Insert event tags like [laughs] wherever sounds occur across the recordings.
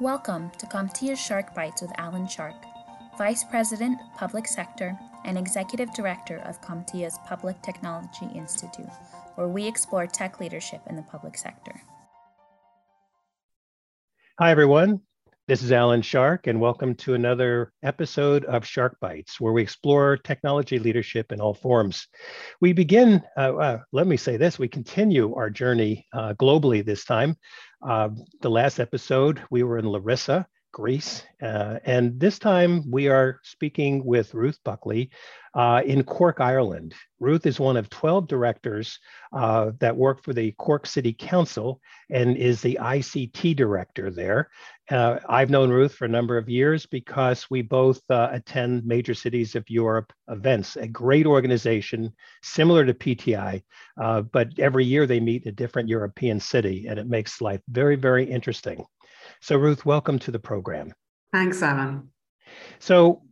Welcome to CompTIA's Shark Bites with Alan Shark, Vice President, Public Sector, and Executive Director of CompTIA's Public Technology Institute, where we explore tech leadership in the public sector. Hi, everyone. This is Alan Shark, and welcome to another episode of Shark Bites, where we explore technology leadership in all forms. We begin, uh, uh, let me say this, we continue our journey uh, globally this time. Uh, the last episode, we were in Larissa, Greece. Uh, and this time we are speaking with Ruth Buckley uh, in Cork, Ireland. Ruth is one of 12 directors uh, that work for the Cork City Council and is the ICT director there. Uh, I've known Ruth for a number of years because we both uh, attend major cities of Europe events, a great organization similar to PTI, uh, but every year they meet a different European city and it makes life very, very interesting. So, Ruth, welcome to the program. Thanks, Alan. So,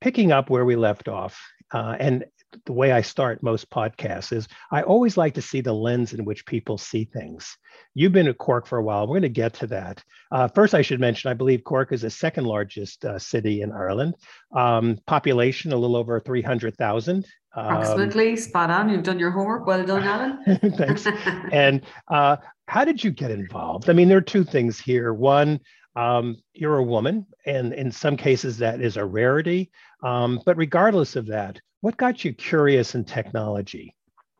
picking up where we left off, uh, and the way I start most podcasts is I always like to see the lens in which people see things. You've been at Cork for a while. We're going to get to that. Uh, first, I should mention I believe Cork is the second largest uh, city in Ireland. Um, population a little over 300,000. Um, Approximately, spot on. You've done your homework. Well done, [laughs] Alan. Thanks. [laughs] and uh, how did you get involved? I mean, there are two things here. One, um, you're a woman, and in some cases that is a rarity. Um, but regardless of that, what got you curious in technology?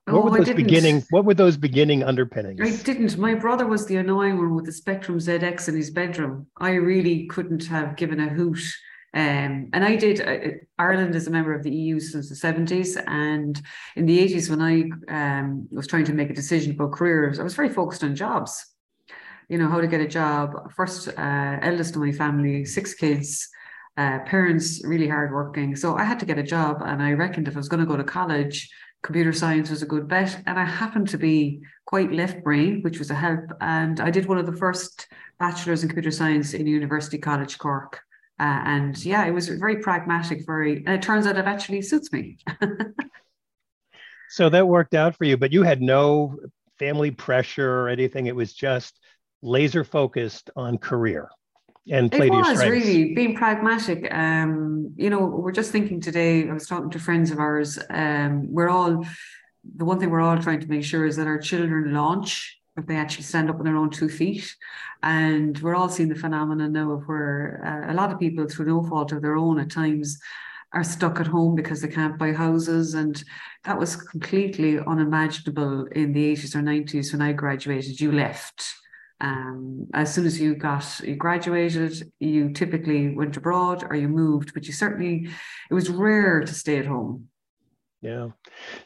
What oh, were those beginning? What were those beginning underpinnings? I didn't. My brother was the annoying one with the Spectrum ZX in his bedroom. I really couldn't have given a hoot. Um, and I did. Uh, Ireland is a member of the EU since the seventies, and in the eighties, when I um, was trying to make a decision about careers, I was very focused on jobs. You know how to get a job. First, uh, eldest of my family, six kids. Uh, parents really hardworking, so I had to get a job, and I reckoned if I was going to go to college, computer science was a good bet. And I happened to be quite left brain, which was a help. And I did one of the first bachelor's in computer science in University College Cork. Uh, and yeah, it was very pragmatic, very, and it turns out it actually suits me. so that worked out for you, but you had no family pressure or anything. It was just laser focused on career and played it was really being pragmatic um you know we're just thinking today i was talking to friends of ours um we're all the one thing we're all trying to make sure is that our children launch if they actually stand up on their own two feet. And we're all seeing the phenomenon now of where uh, a lot of people through no fault of their own at times are stuck at home because they can't buy houses. And that was completely unimaginable in the 80s or 90s when i graduated. You left um, as soon as you got you graduated, you typically went abroad or you moved, but you certainly it was rare to stay at home. Yeah.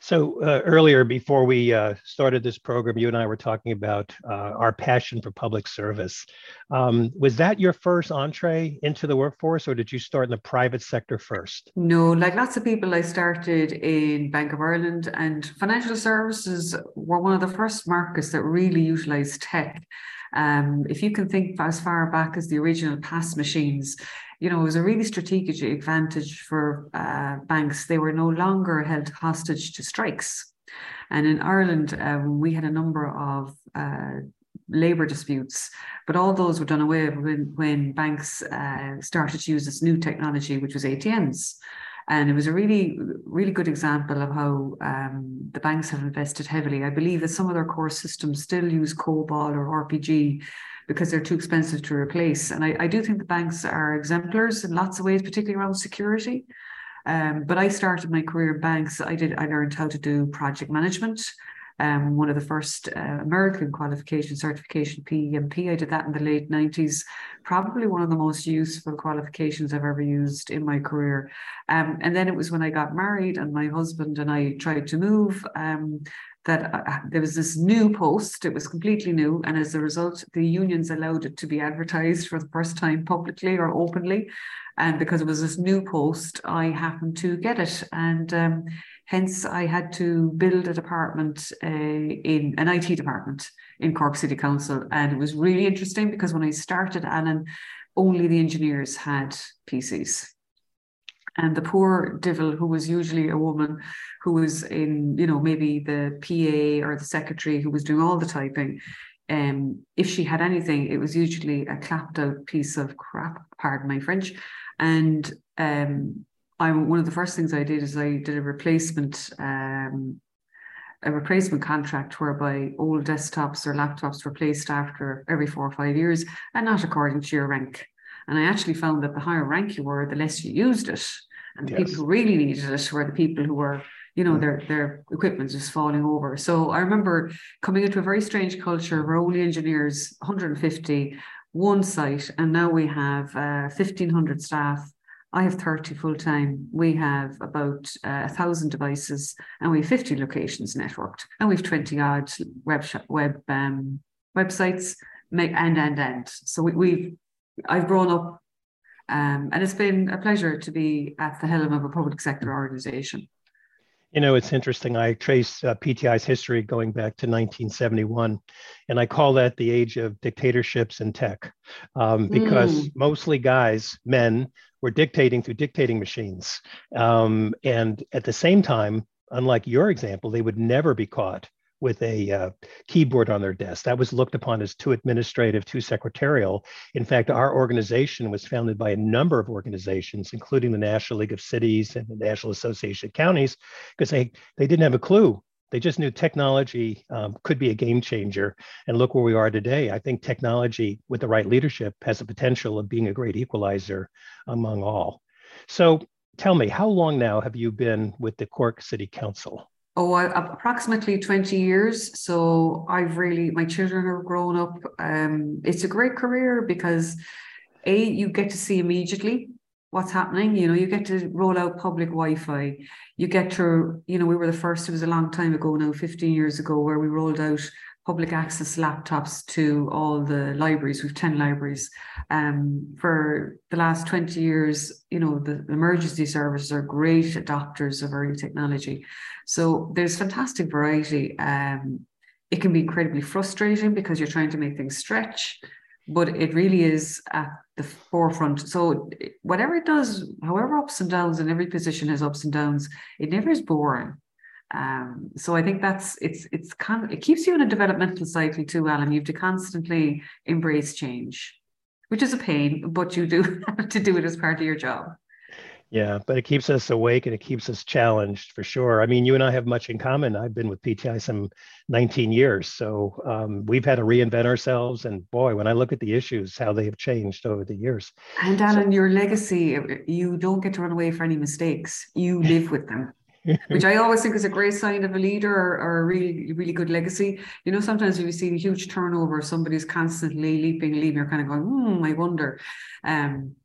So uh, earlier, before we uh, started this program, you and I were talking about uh, our passion for public service. Um, was that your first entree into the workforce, or did you start in the private sector first? No, like lots of people, I started in Bank of Ireland, and financial services were one of the first markets that really utilized tech. Um, if you can think as far back as the original pass machines, you know, it was a really strategic advantage for uh, banks. They were no longer held hostage to strikes. And in Ireland, um, we had a number of uh, labour disputes, but all those were done away when, when banks uh, started to use this new technology, which was ATMs. And it was a really, really good example of how um, the banks have invested heavily. I believe that some of their core systems still use COBOL or RPG because they're too expensive to replace. And I, I do think the banks are exemplars in lots of ways, particularly around security. Um, but I started my career in banks. I did. I learned how to do project management um, one of the first uh, American qualification certification, PMP. I did that in the late 90s. Probably one of the most useful qualifications I've ever used in my career. Um, and then it was when I got married and my husband and I tried to move. Um, that uh, there was this new post, it was completely new. And as a result, the unions allowed it to be advertised for the first time publicly or openly. And because it was this new post, I happened to get it. And um, hence, I had to build a department uh, in an IT department in Cork City Council. And it was really interesting because when I started, Alan, only the engineers had PCs. And the poor devil, who was usually a woman who was in, you know, maybe the PA or the secretary who was doing all the typing, um, if she had anything, it was usually a clapped out piece of crap, pardon my French. And um, I one of the first things I did is I did a replacement um, a replacement contract whereby old desktops or laptops were replaced after every four or five years and not according to your rank. And I actually found that the higher rank you were, the less you used it. And the yes. people who really needed it were the people who were, you know, mm. their their equipment just falling over. So I remember coming into a very strange culture where only engineers, 150, one site, and now we have uh, 1,500 staff I have 30 full time. We have about uh, a thousand devices and we have 50 locations networked and we have 20 odd web, sh- web um, websites and, and, and. So we, we've, I've grown up um, and it's been a pleasure to be at the helm of a public sector organization. You know, it's interesting. I trace uh, PTI's history going back to 1971, and I call that the age of dictatorships in tech um, because mm. mostly guys, men, were dictating through dictating machines. Um, and at the same time, unlike your example, they would never be caught with a uh, keyboard on their desk. That was looked upon as too administrative, too secretarial. In fact, our organization was founded by a number of organizations, including the National League of Cities and the National Association of Counties, because they, they didn't have a clue they just knew technology um, could be a game changer. And look where we are today. I think technology, with the right leadership, has the potential of being a great equalizer among all. So tell me, how long now have you been with the Cork City Council? Oh, approximately 20 years. So I've really, my children are grown up. Um, it's a great career because A, you get to see immediately what's happening. You know, you get to roll out public Wi-Fi. You get to, you know, we were the first. It was a long time ago now, 15 years ago, where we rolled out public access laptops to all the libraries. We've 10 libraries. Um, for the last 20 years, you know, the emergency services are great adopters of early technology. So there's fantastic variety. Um, it can be incredibly frustrating because you're trying to make things stretch but it really is at the forefront. So whatever it does, however ups and downs, and every position has ups and downs, it never is boring. Um, so I think that's it's it's kind of, it keeps you in a developmental cycle too, Alan. You have to constantly embrace change, which is a pain, but you do [laughs] have to do it as part of your job. Yeah, but it keeps us awake and it keeps us challenged for sure. I mean, you and I have much in common. I've been with PTI some 19 years, so um, we've had to reinvent ourselves. And boy, when I look at the issues, how they have changed over the years. And Alan, so, your legacy, you don't get to run away for any mistakes. You [laughs] live with them. Which I [laughs] always think is a great sign of a leader or, or, a really, really good legacy. You know, sometimes you see a huge turnover, somebody's constantly leaping, leaving, you're kind of going, hmm, I wonder. Um,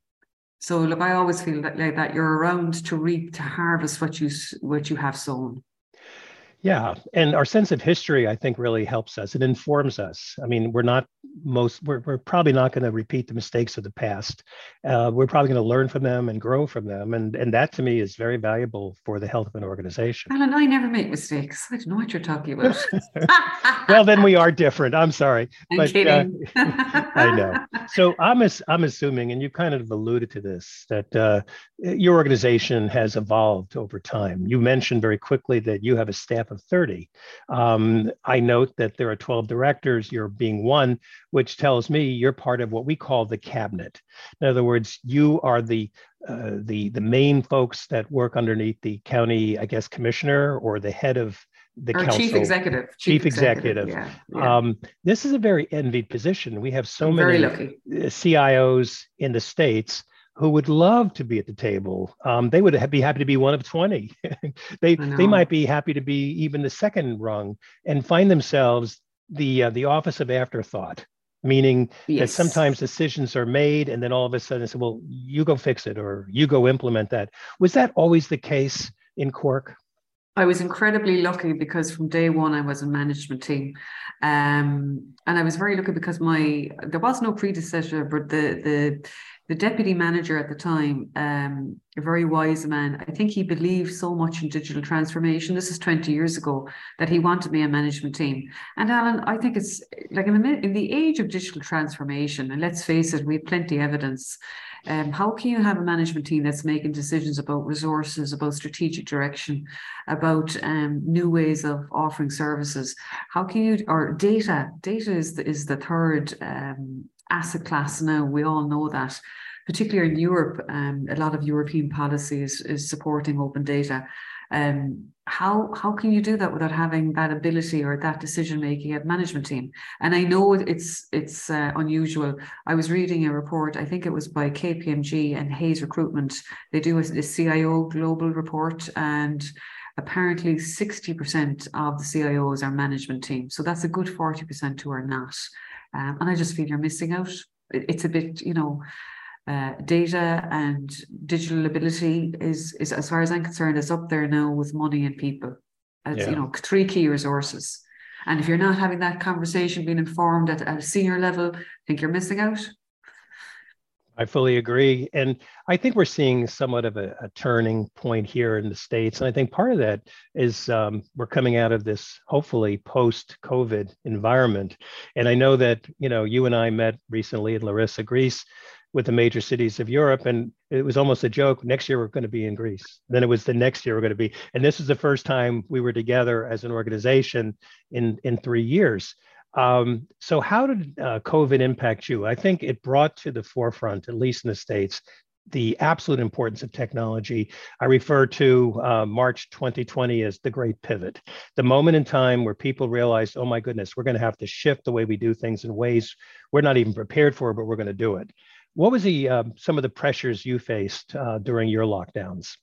so look, I always feel that like that you're around to reap, to harvest what you what you have sown. Yeah, and our sense of history, I think, really helps us. It informs us. I mean, we're not most, we're, we're probably not going to repeat the mistakes of the past. Uh, we're probably going to learn from them and grow from them, and and that to me is very valuable for the health of an organization. Alan, I never make mistakes. I don't know what you're talking about. [laughs] well, then we are different. I'm sorry, I'm but kidding. Uh, [laughs] I know. So I'm I'm assuming, and you kind of alluded to this, that uh, your organization has evolved over time. You mentioned very quickly that you have a staff staff of 30. Um, I note that there are 12 directors, you're being one, which tells me you're part of what we call the cabinet. In other words, you are the uh, the the main folks that work underneath the county, I guess, commissioner or the head of the Our council. Chief executive. Chief, chief executive. executive. Yeah, yeah. Um, this is a very envied position. We have so I'm many uh, CIOs in the states who would love to be at the table. Um, they would be happy to be one of 20. [laughs] they, they might be happy to be even the second rung and find themselves the, uh, the office of afterthought, meaning yes. that sometimes decisions are made and then all of a sudden they say, well, you go fix it or you go implement that. Was that always the case in Cork? I was incredibly lucky because from day one I was a management team, um, and I was very lucky because my there was no predecessor, but the the the deputy manager at the time, um, a very wise man, I think he believed so much in digital transformation. This is 20 years ago that he wanted me a management team. And Alan, I think it's like in the, in the age of digital transformation, and let's face it, we have plenty of evidence. Um, how can you have a management team that's making decisions about resources, about strategic direction, about um, new ways of offering services? How can you, or data? Data is the, is the third um, asset class now. We all know that, particularly in Europe, um, a lot of European policy is, is supporting open data. Um, how how can you do that without having that ability or that decision making at management team? And I know it's it's uh, unusual. I was reading a report. I think it was by KPMG and Hayes Recruitment. They do a, a CIO global report and apparently 60% of the CIOs are management team. So that's a good 40% who are not. Um, and I just feel you're missing out. It's a bit, you know, uh, data and digital ability is, is, as far as I'm concerned, is up there now with money and people. It's, yeah. you know, three key resources. And if you're not having that conversation, being informed at, at a senior level, I think you're missing out. I fully agree. And I think we're seeing somewhat of a, a, turning point here in the States. And I think part of that is um, we're coming out of this hopefully post COVID environment. And I know that, you know, you and I met recently in Larissa, Greece with the major cities of Europe. And it was almost a joke. Next year, we're going to be in Greece. Then it was the next year we're going to be. And this is the first time we were together as an organization in, in three years. Um, so, how did uh, COVID impact you? I think it brought to the forefront, at least in the States, the absolute importance of technology. I refer to uh, March 2020 as the great pivot, the moment in time where people realized, oh my goodness, we're going to have to shift the way we do things in ways we're not even prepared for, but we're going to do it. What was the uh, some of the pressures you faced uh, during your lockdowns?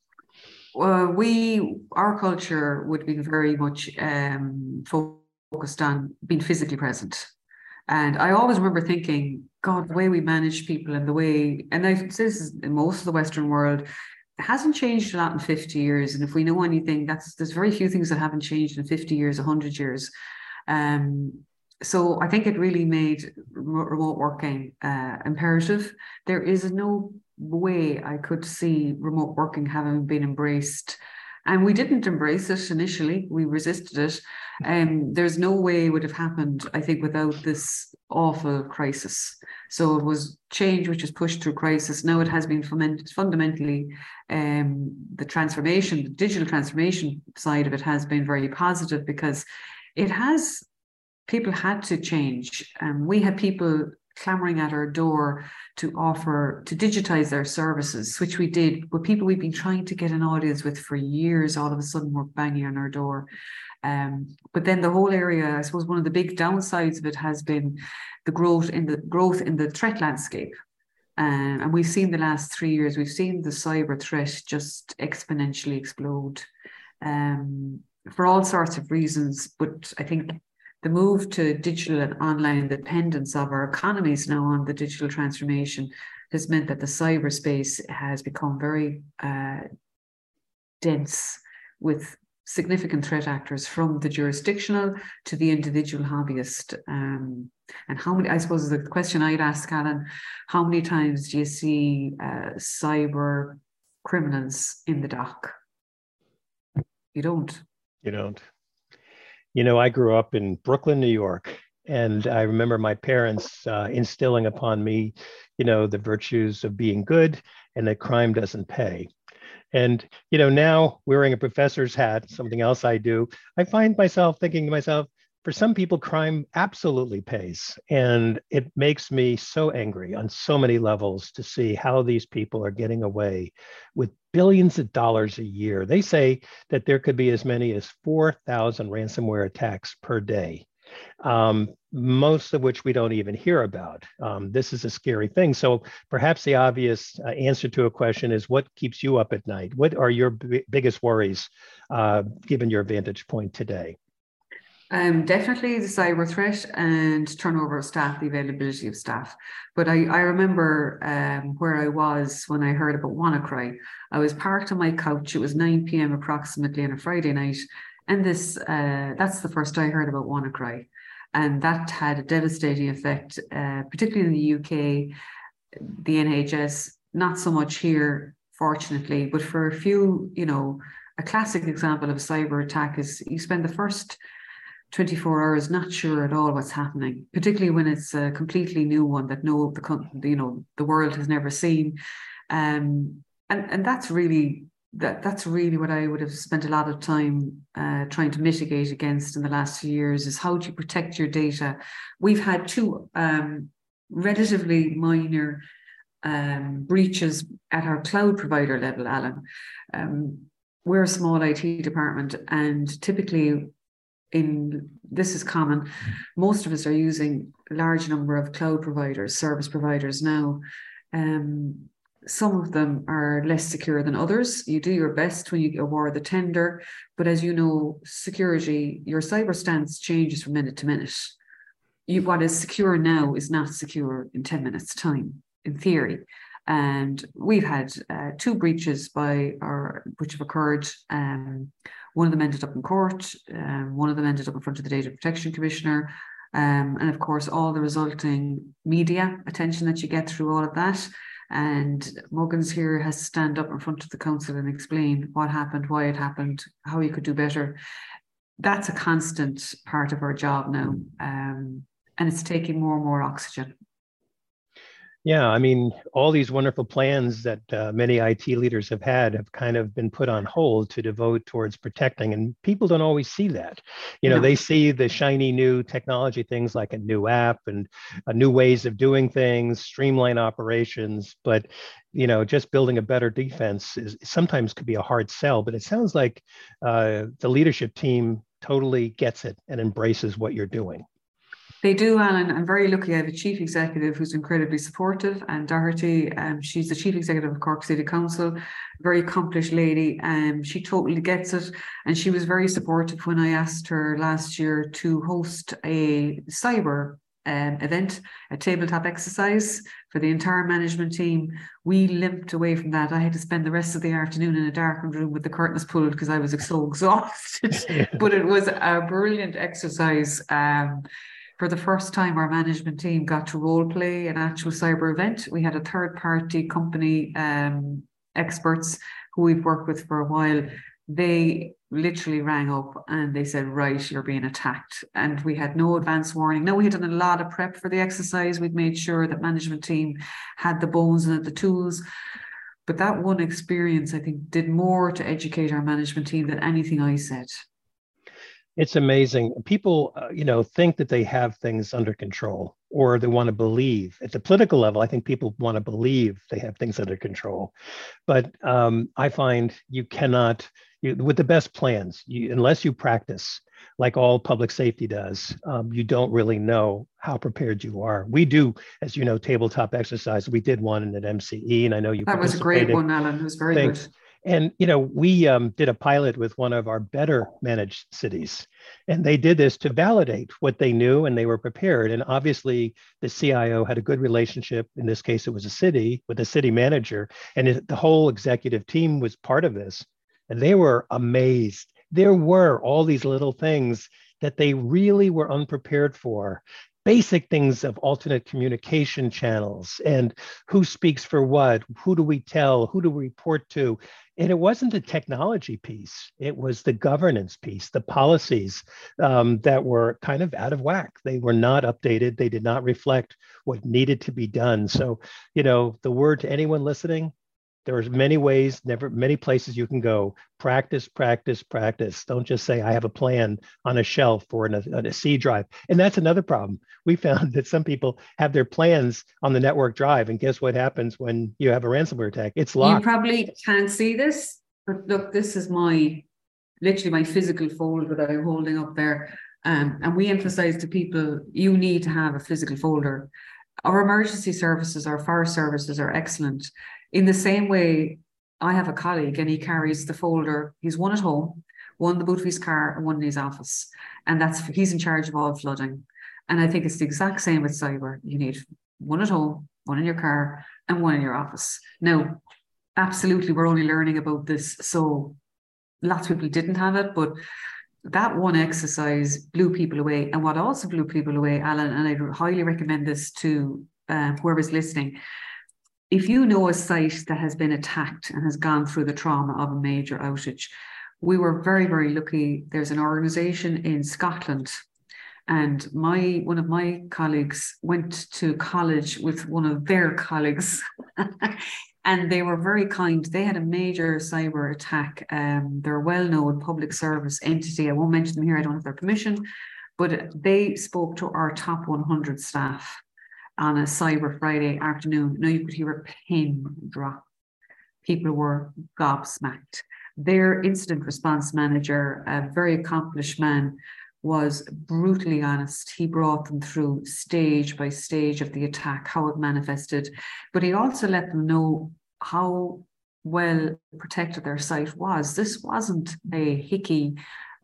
Well, we our culture would be very much um, focused focused on being physically present. And I always remember thinking, God, the way we manage people and the way, and I this is in most of the Western world, hasn't changed a lot in 50 years. And if we know anything, that's there's very few things that haven't changed in 50 years, 100 years. Um, so I think it really made remote working uh, imperative. There is no way I could see remote working having been embraced and we didn't embrace it initially, we resisted it. Um, there's no way it would have happened, I think, without this awful crisis. So it was change which was pushed through crisis. Now it has been fomented fundamentally um, the transformation, the digital transformation side of it has been very positive because it has people had to change. Um, we had people clamoring at our door to offer to digitize their services, which we did with people we've been trying to get an audience with for years. All of a sudden, we're banging on our door. Um, but then the whole area, I suppose, one of the big downsides of it has been the growth in the growth in the threat landscape. Um, and we've seen the last three years, we've seen the cyber threat just exponentially explode um, for all sorts of reasons. But I think the move to digital and online dependence of our economies now on the digital transformation has meant that the cyberspace has become very uh, dense with significant threat actors from the jurisdictional to the individual hobbyist. Um, and how many, I suppose the question I'd ask Alan, how many times do you see uh, cyber criminals in the dock? You don't. You don't. You know, I grew up in Brooklyn, New York, and I remember my parents uh, instilling upon me, you know, the virtues of being good and that crime doesn't pay. And, you know, now wearing a professor's hat, something else I do, I find myself thinking to myself, for some people, crime absolutely pays. And it makes me so angry on so many levels to see how these people are getting away with billions of dollars a year. They say that there could be as many as 4,000 ransomware attacks per day. Um, most of which we don't even hear about. Um, this is a scary thing. So perhaps the obvious uh, answer to a question is what keeps you up at night? What are your b- biggest worries, uh, given your vantage point today? Um, definitely the cyber threat and turnover of staff, the availability of staff. But I, I remember um, where I was when I heard about WannaCry. I was parked on my couch. It was 9 p.m. approximately on a Friday night. And this uh, that's the first I heard about WannaCry. And that had a devastating effect, uh, particularly in the UK. the NHS, not so much here, fortunately, but for a few, you know, a classic example of a cyber attack is you spend the first 24 hours not sure at all what's happening, particularly when it's a completely new one that no the you know the world has never seen. Um, and and that's really that that's really what I would have spent a lot of time uh, trying to mitigate against in the last few years is how do you protect your data. We've had two um, relatively minor um, breaches at our cloud provider level, Alan. Um, we're a small IT department, and typically, in this is common. Most of us are using a large number of cloud providers, service providers now. Um, some of them are less secure than others. You do your best when you award the tender, but as you know, security, your cyber stance changes from minute to minute. You, what is secure now is not secure in 10 minutes' time, in theory. And we've had uh, two breaches by our which have occurred. Um, one of them ended up in court. Um, one of them ended up in front of the Data Protection Commissioner. Um, and of course, all the resulting media attention that you get through all of that. And Muggins here has to stand up in front of the council and explain what happened, why it happened, how you could do better. That's a constant part of our job now. Um, and it's taking more and more oxygen. Yeah, I mean, all these wonderful plans that uh, many IT leaders have had have kind of been put on hold to devote towards protecting, and people don't always see that. You know, no. they see the shiny new technology things like a new app and uh, new ways of doing things, streamline operations, but you know, just building a better defense is sometimes could be a hard sell. But it sounds like uh, the leadership team totally gets it and embraces what you're doing. They do, Alan. I'm very lucky. I have a chief executive who's incredibly supportive, Ann Doherty, um, she's the chief executive of Cork City Council, very accomplished lady, and um, she totally gets it. And she was very supportive when I asked her last year to host a cyber um, event, a tabletop exercise for the entire management team. We limped away from that. I had to spend the rest of the afternoon in a darkened room with the curtains pulled because I was so [laughs] exhausted. [laughs] but it was a brilliant exercise. Um, for the first time, our management team got to role play an actual cyber event. We had a third party company um, experts who we've worked with for a while. They literally rang up and they said, Right, you're being attacked. And we had no advance warning. Now, we had done a lot of prep for the exercise. We'd made sure that management team had the bones and the tools. But that one experience, I think, did more to educate our management team than anything I said it's amazing. People uh, you know think that they have things under control or they want to believe. At the political level i think people want to believe they have things under control. But um, i find you cannot you, with the best plans you, unless you practice like all public safety does um, you don't really know how prepared you are. We do as you know tabletop exercise. We did one in an mce and i know you that was a great one alan. It was very Thanks. good and you know, we um, did a pilot with one of our better managed cities, and they did this to validate what they knew, and they were prepared. And obviously, the CIO had a good relationship. In this case, it was a city with a city manager, and it, the whole executive team was part of this, and they were amazed. There were all these little things that they really were unprepared for basic things of alternate communication channels and who speaks for what, who do we tell, who do we report to. And it wasn't the technology piece, it was the governance piece, the policies um, that were kind of out of whack. They were not updated, they did not reflect what needed to be done. So, you know, the word to anyone listening there's many ways, never many places you can go. Practice, practice, practice. Don't just say I have a plan on a shelf or in a, on a C drive. And that's another problem. We found [laughs] that some people have their plans on the network drive, and guess what happens when you have a ransomware attack? It's locked. You probably can't see this, but look, this is my literally my physical folder that I'm holding up there. Um, and we emphasize to people you need to have a physical folder. Our emergency services, our fire services are excellent in the same way, I have a colleague and he carries the folder. He's one at home, one in the boot of his car, and one in his office. And that's he's in charge of all flooding. And I think it's the exact same with cyber. You need one at home, one in your car, and one in your office. Now, absolutely, we're only learning about this. So lots of people didn't have it, but that one exercise blew people away. And what also blew people away, Alan, and I highly recommend this to uh, whoever's listening, if you know a site that has been attacked and has gone through the trauma of a major outage, we were very, very lucky. There's an organization in Scotland and my one of my colleagues went to college with one of their colleagues [laughs] and they were very kind. They had a major cyber attack um, they're a well-known public service entity. I won't mention them here i don't have their permission but they spoke to our top 100 staff on a cyber friday afternoon now you could hear a pin drop people were gobsmacked their incident response manager a very accomplished man was brutally honest. He brought them through stage by stage of the attack, how it manifested, but he also let them know how well protected their site was. This wasn't a hickey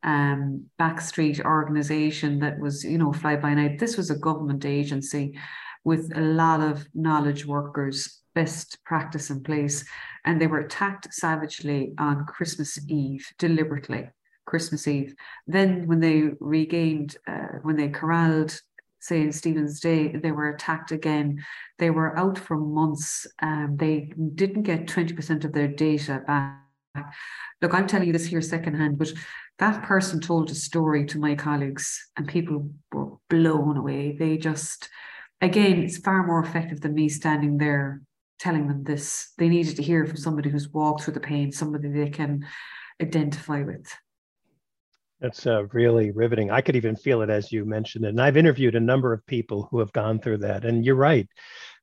um, backstreet organization that was, you know, fly by night. This was a government agency with a lot of knowledge workers, best practice in place. And they were attacked savagely on Christmas Eve deliberately. Christmas Eve. Then, when they regained, uh, when they corralled, say in Stephen's Day, they were attacked again. They were out for months. Um, they didn't get 20% of their data back. Look, I'm telling you this here secondhand, but that person told a story to my colleagues and people were blown away. They just, again, it's far more effective than me standing there telling them this. They needed to hear from somebody who's walked through the pain, somebody they can identify with. That's uh, really riveting. I could even feel it as you mentioned it. And I've interviewed a number of people who have gone through that. And you're right.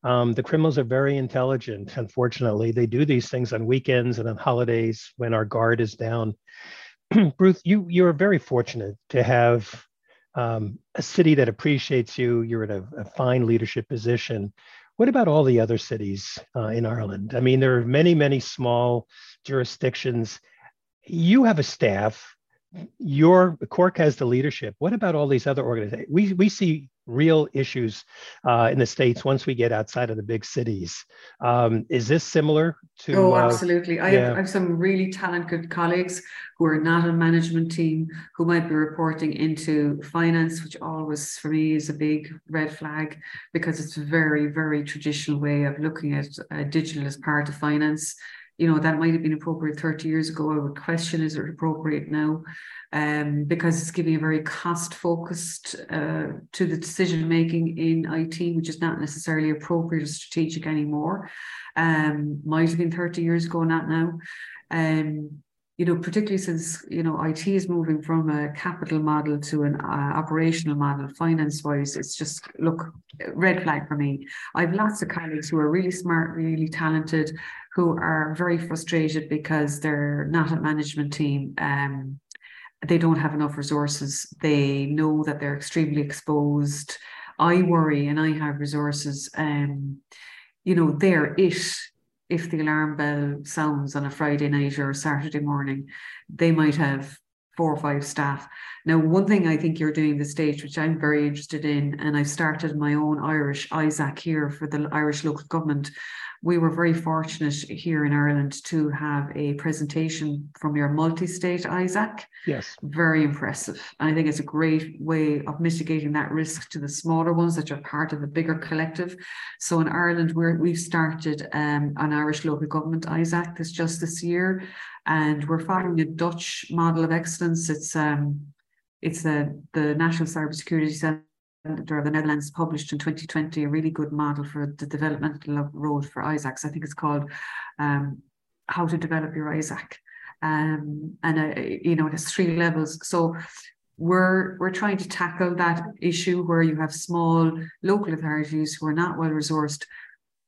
Um, the criminals are very intelligent. Unfortunately, they do these things on weekends and on holidays when our guard is down. [clears throat] Ruth, you you're very fortunate to have um, a city that appreciates you. You're in a, a, fine leadership position. What about all the other cities uh, in Ireland? I mean, there are many, many small jurisdictions. You have a staff your Cork has the leadership. What about all these other organizations? We we see real issues uh, in the states once we get outside of the big cities. Um, is this similar to? Oh, uh, absolutely. Uh, I, yeah. have, I, have, some really talented colleagues who are not a management team who might be reporting into finance, which always for me is a big red flag because it's a very very traditional way of looking at uh, digital as part of finance you know, that might have been appropriate 30 years ago. I would question is it appropriate now? Um, because it's giving a very cost focused uh, to the decision making in IT, which is not necessarily appropriate or strategic anymore. Um, might have been 30 years ago, not now. Um, you know, particularly since, you know, IT is moving from a capital model to an uh, operational model, finance wise, it's just, look, red flag for me. I have lots of colleagues who are really smart, really talented, who are very frustrated because they're not a management team. Um, they don't have enough resources. They know that they're extremely exposed. I worry and I have resources. Um, you know, they're it if the alarm bell sounds on a Friday night or a Saturday morning, they might have four or five staff. Now, one thing I think you're doing the stage, which I'm very interested in, and I've started my own Irish ISAC here for the Irish local government we were very fortunate here in Ireland to have a presentation from your multi-state ISAC. Yes. Very impressive. And I think it's a great way of mitigating that risk to the smaller ones that are part of a bigger collective. So in Ireland, we're, we've started um, an Irish local government ISAC this just this year, and we're following a Dutch model of excellence. It's um, it's the, the National Cybersecurity Centre of the Netherlands published in 2020 a really good model for the developmental road for ISACs. I think it's called um, How to Develop Your ISAC. Um, and uh, you know it has three levels. So we're we're trying to tackle that issue where you have small local authorities who are not well resourced,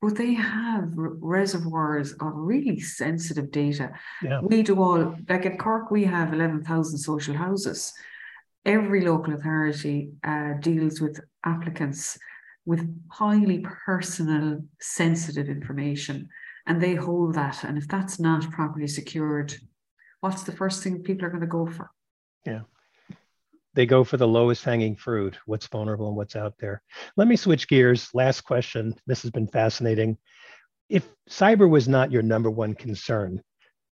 but they have reservoirs of really sensitive data. Yeah. We do all like at Cork, we have eleven thousand social houses every local authority uh, deals with applicants with highly personal, sensitive information, and they hold that. And if that's not properly secured, what's the first thing people are going to go for? Yeah. They go for the lowest hanging fruit, what's vulnerable and what's out there. Let me switch gears. Last question. This has been fascinating. If cyber was not your number one concern,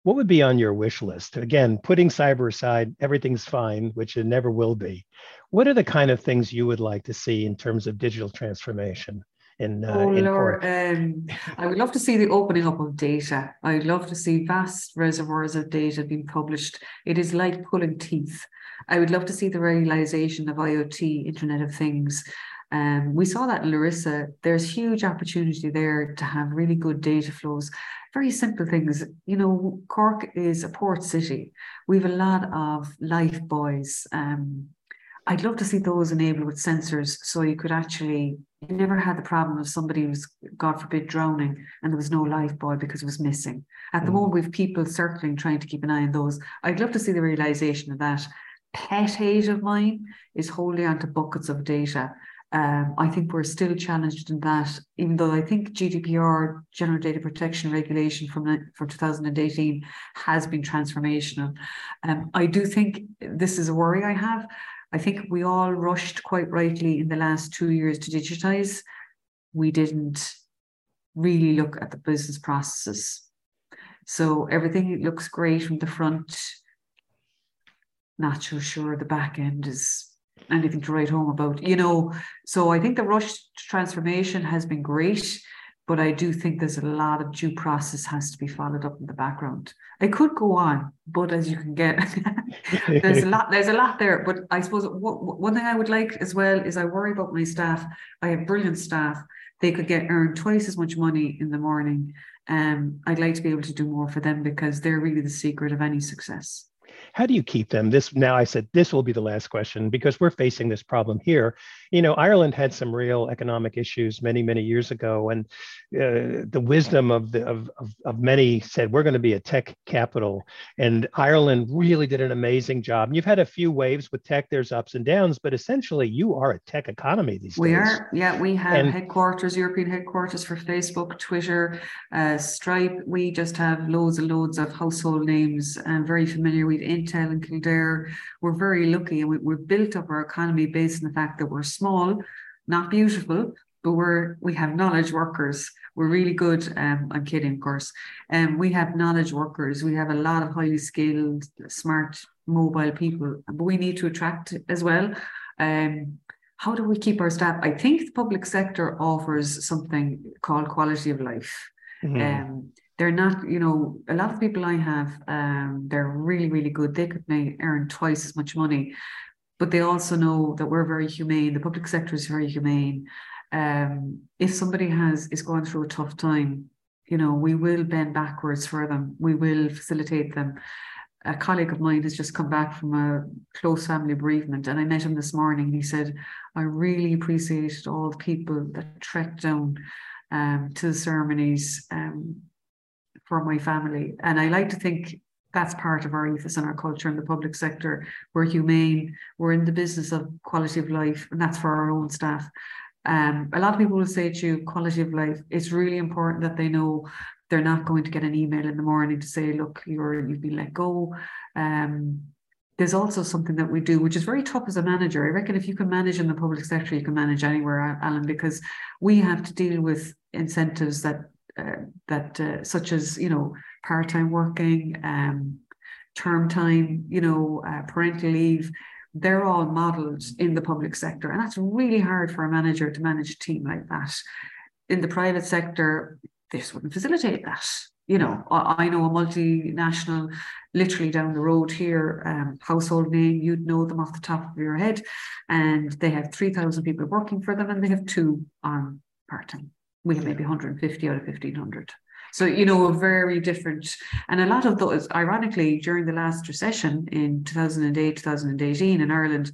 what would be on your wish list? Again, putting cyber aside, everything's fine, which it never will be. What are the kind of things you would like to see in terms of digital transformation? In, uh, oh, in Lord, um, I would love to see the opening up of data. I'd love to see vast reservoirs of data being published. It is like pulling teeth. I would love to see the realization of IoT, Internet of Things. Um, we saw that in Larissa. There's huge opportunity there to have really good data flows. Very simple things. You know, Cork is a port city. We have a lot of life buoys. Um, I'd love to see those enabled with sensors so you could actually you never had the problem of somebody who's God forbid drowning and there was no life buoy because it was missing. At the mm. moment, we have people circling trying to keep an eye on those. I'd love to see the realization of that. Pet hate of mine is holding onto buckets of data. Um, I think we're still challenged in that, even though I think GDPR, General Data Protection Regulation from, from 2018, has been transformational. Um, I do think this is a worry I have. I think we all rushed quite rightly in the last two years to digitize. We didn't really look at the business processes. So everything looks great from the front. Not so sure the back end is anything to write home about, you know. So I think the rush transformation has been great but I do think there's a lot of due process has to be followed up in the background. I could go on, but as you can get, [laughs] there's a lot. There's a lot there. But I suppose one thing I would like as well is I worry about my staff. I have brilliant staff. They could get earned twice as much money in the morning. Um, I'd like to be able to do more for them because they're really the secret of any success how do you keep them? This now i said this will be the last question because we're facing this problem here. You know ireland had some real economic issues many many years ago and uh, the wisdom of the of, of, of, many said we're going to be a tech capital. And ireland really did an amazing job. And you've had a few waves with tech. There's ups and downs but essentially you are a tech economy these we days. we are. Yeah we have and, headquarters european headquarters for facebook twitter uh, stripe. We just have loads and loads of household names and very familiar Intel and Kildare. We're very lucky and we, we've built up our economy based on the fact that we're small, not beautiful, but we're we have knowledge workers. We're really good. Um, I'm kidding, of course. And um, we have knowledge workers. We have a lot of highly skilled, smart, mobile people, but we need to attract as well. Um, how do we keep our staff? I think the public sector offers something called quality of life. Mm-hmm. Um, they're not, you know, a lot of people I have, um, they're really, really good. They could may earn twice as much money, but they also know that we're very humane. The public sector is very humane. Um, if somebody has is going through a tough time, you know, we will bend backwards for them. We will facilitate them. A colleague of mine has just come back from a close family bereavement, and I met him this morning. He said, "I really appreciated all the people that trekked down um, to the ceremonies." Um, for my family. And I like to think that's part of our ethos and our culture in the public sector. We're humane, we're in the business of quality of life, and that's for our own staff. Um, a lot of people will say to you, quality of life. It's really important that they know they're not going to get an email in the morning to say, look, you're you've been let go. Um, there's also something that we do, which is very tough as a manager. I reckon if you can manage in the public sector, you can manage anywhere, Alan, because we have to deal with incentives that uh, that uh, such as you know part-time working um, term time you know uh, parental leave they're all modeled in the public sector. And that's really hard for a manager to manage a team like that. In the private sector this wouldn't facilitate that you know. I, I know a multinational literally down the road here um, household name you'd know them off the top of your head. And they have 3000 people working for them and they have two on part-time we have maybe 150 out of 1500 so you know a very different and a lot of those ironically during the last recession in 2008 2018 in ireland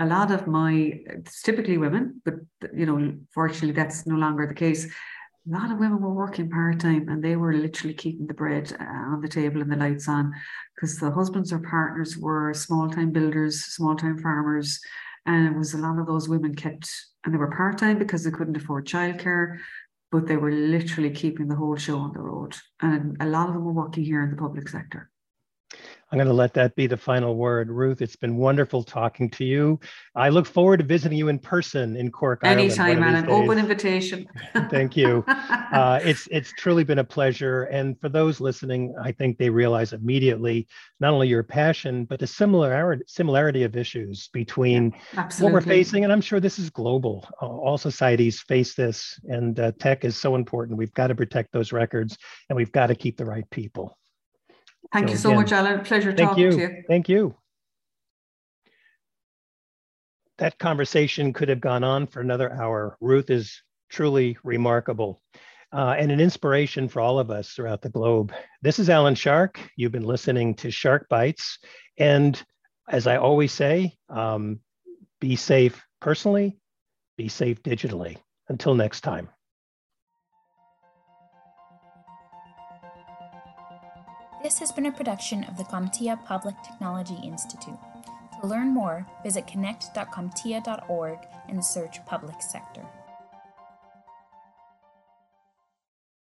a lot of my it's typically women but you know fortunately that's no longer the case. A lot of women were working part-time and they were literally keeping the bread uh, on the table and the lights on because the husbands or partners were small-time builders small-time farmers and it was a lot of those women kept, and they were part time because they couldn't afford childcare, but they were literally keeping the whole show on the road. And a lot of them were working here in the public sector. I'm going to let that be the final word. Ruth, it's been wonderful talking to you. I look forward to visiting you in person in Cork. Anytime, Ireland, and an open invitation. [laughs] Thank you. [laughs] Uh, it's it's truly been a pleasure. And for those listening, I think they realize immediately not only your passion, but the similarity similarity of issues between yeah, what we're facing. And I'm sure this is global. Uh, all societies face this, and uh, tech is so important. We've got to protect those records, and we've got to keep the right people. Thank so you so again, much, Alan. Pleasure thank talking you. to you. Thank you. That conversation could have gone on for another hour. Ruth is truly remarkable uh, and an inspiration for all of us throughout the globe. This is Alan Shark. You've been listening to Shark Bites. And as I always say, um, be safe personally, be safe digitally. Until next time. This has been a production of the CompTIA Public Technology Institute. To learn more, visit connect.comptia.org and search Public Sector.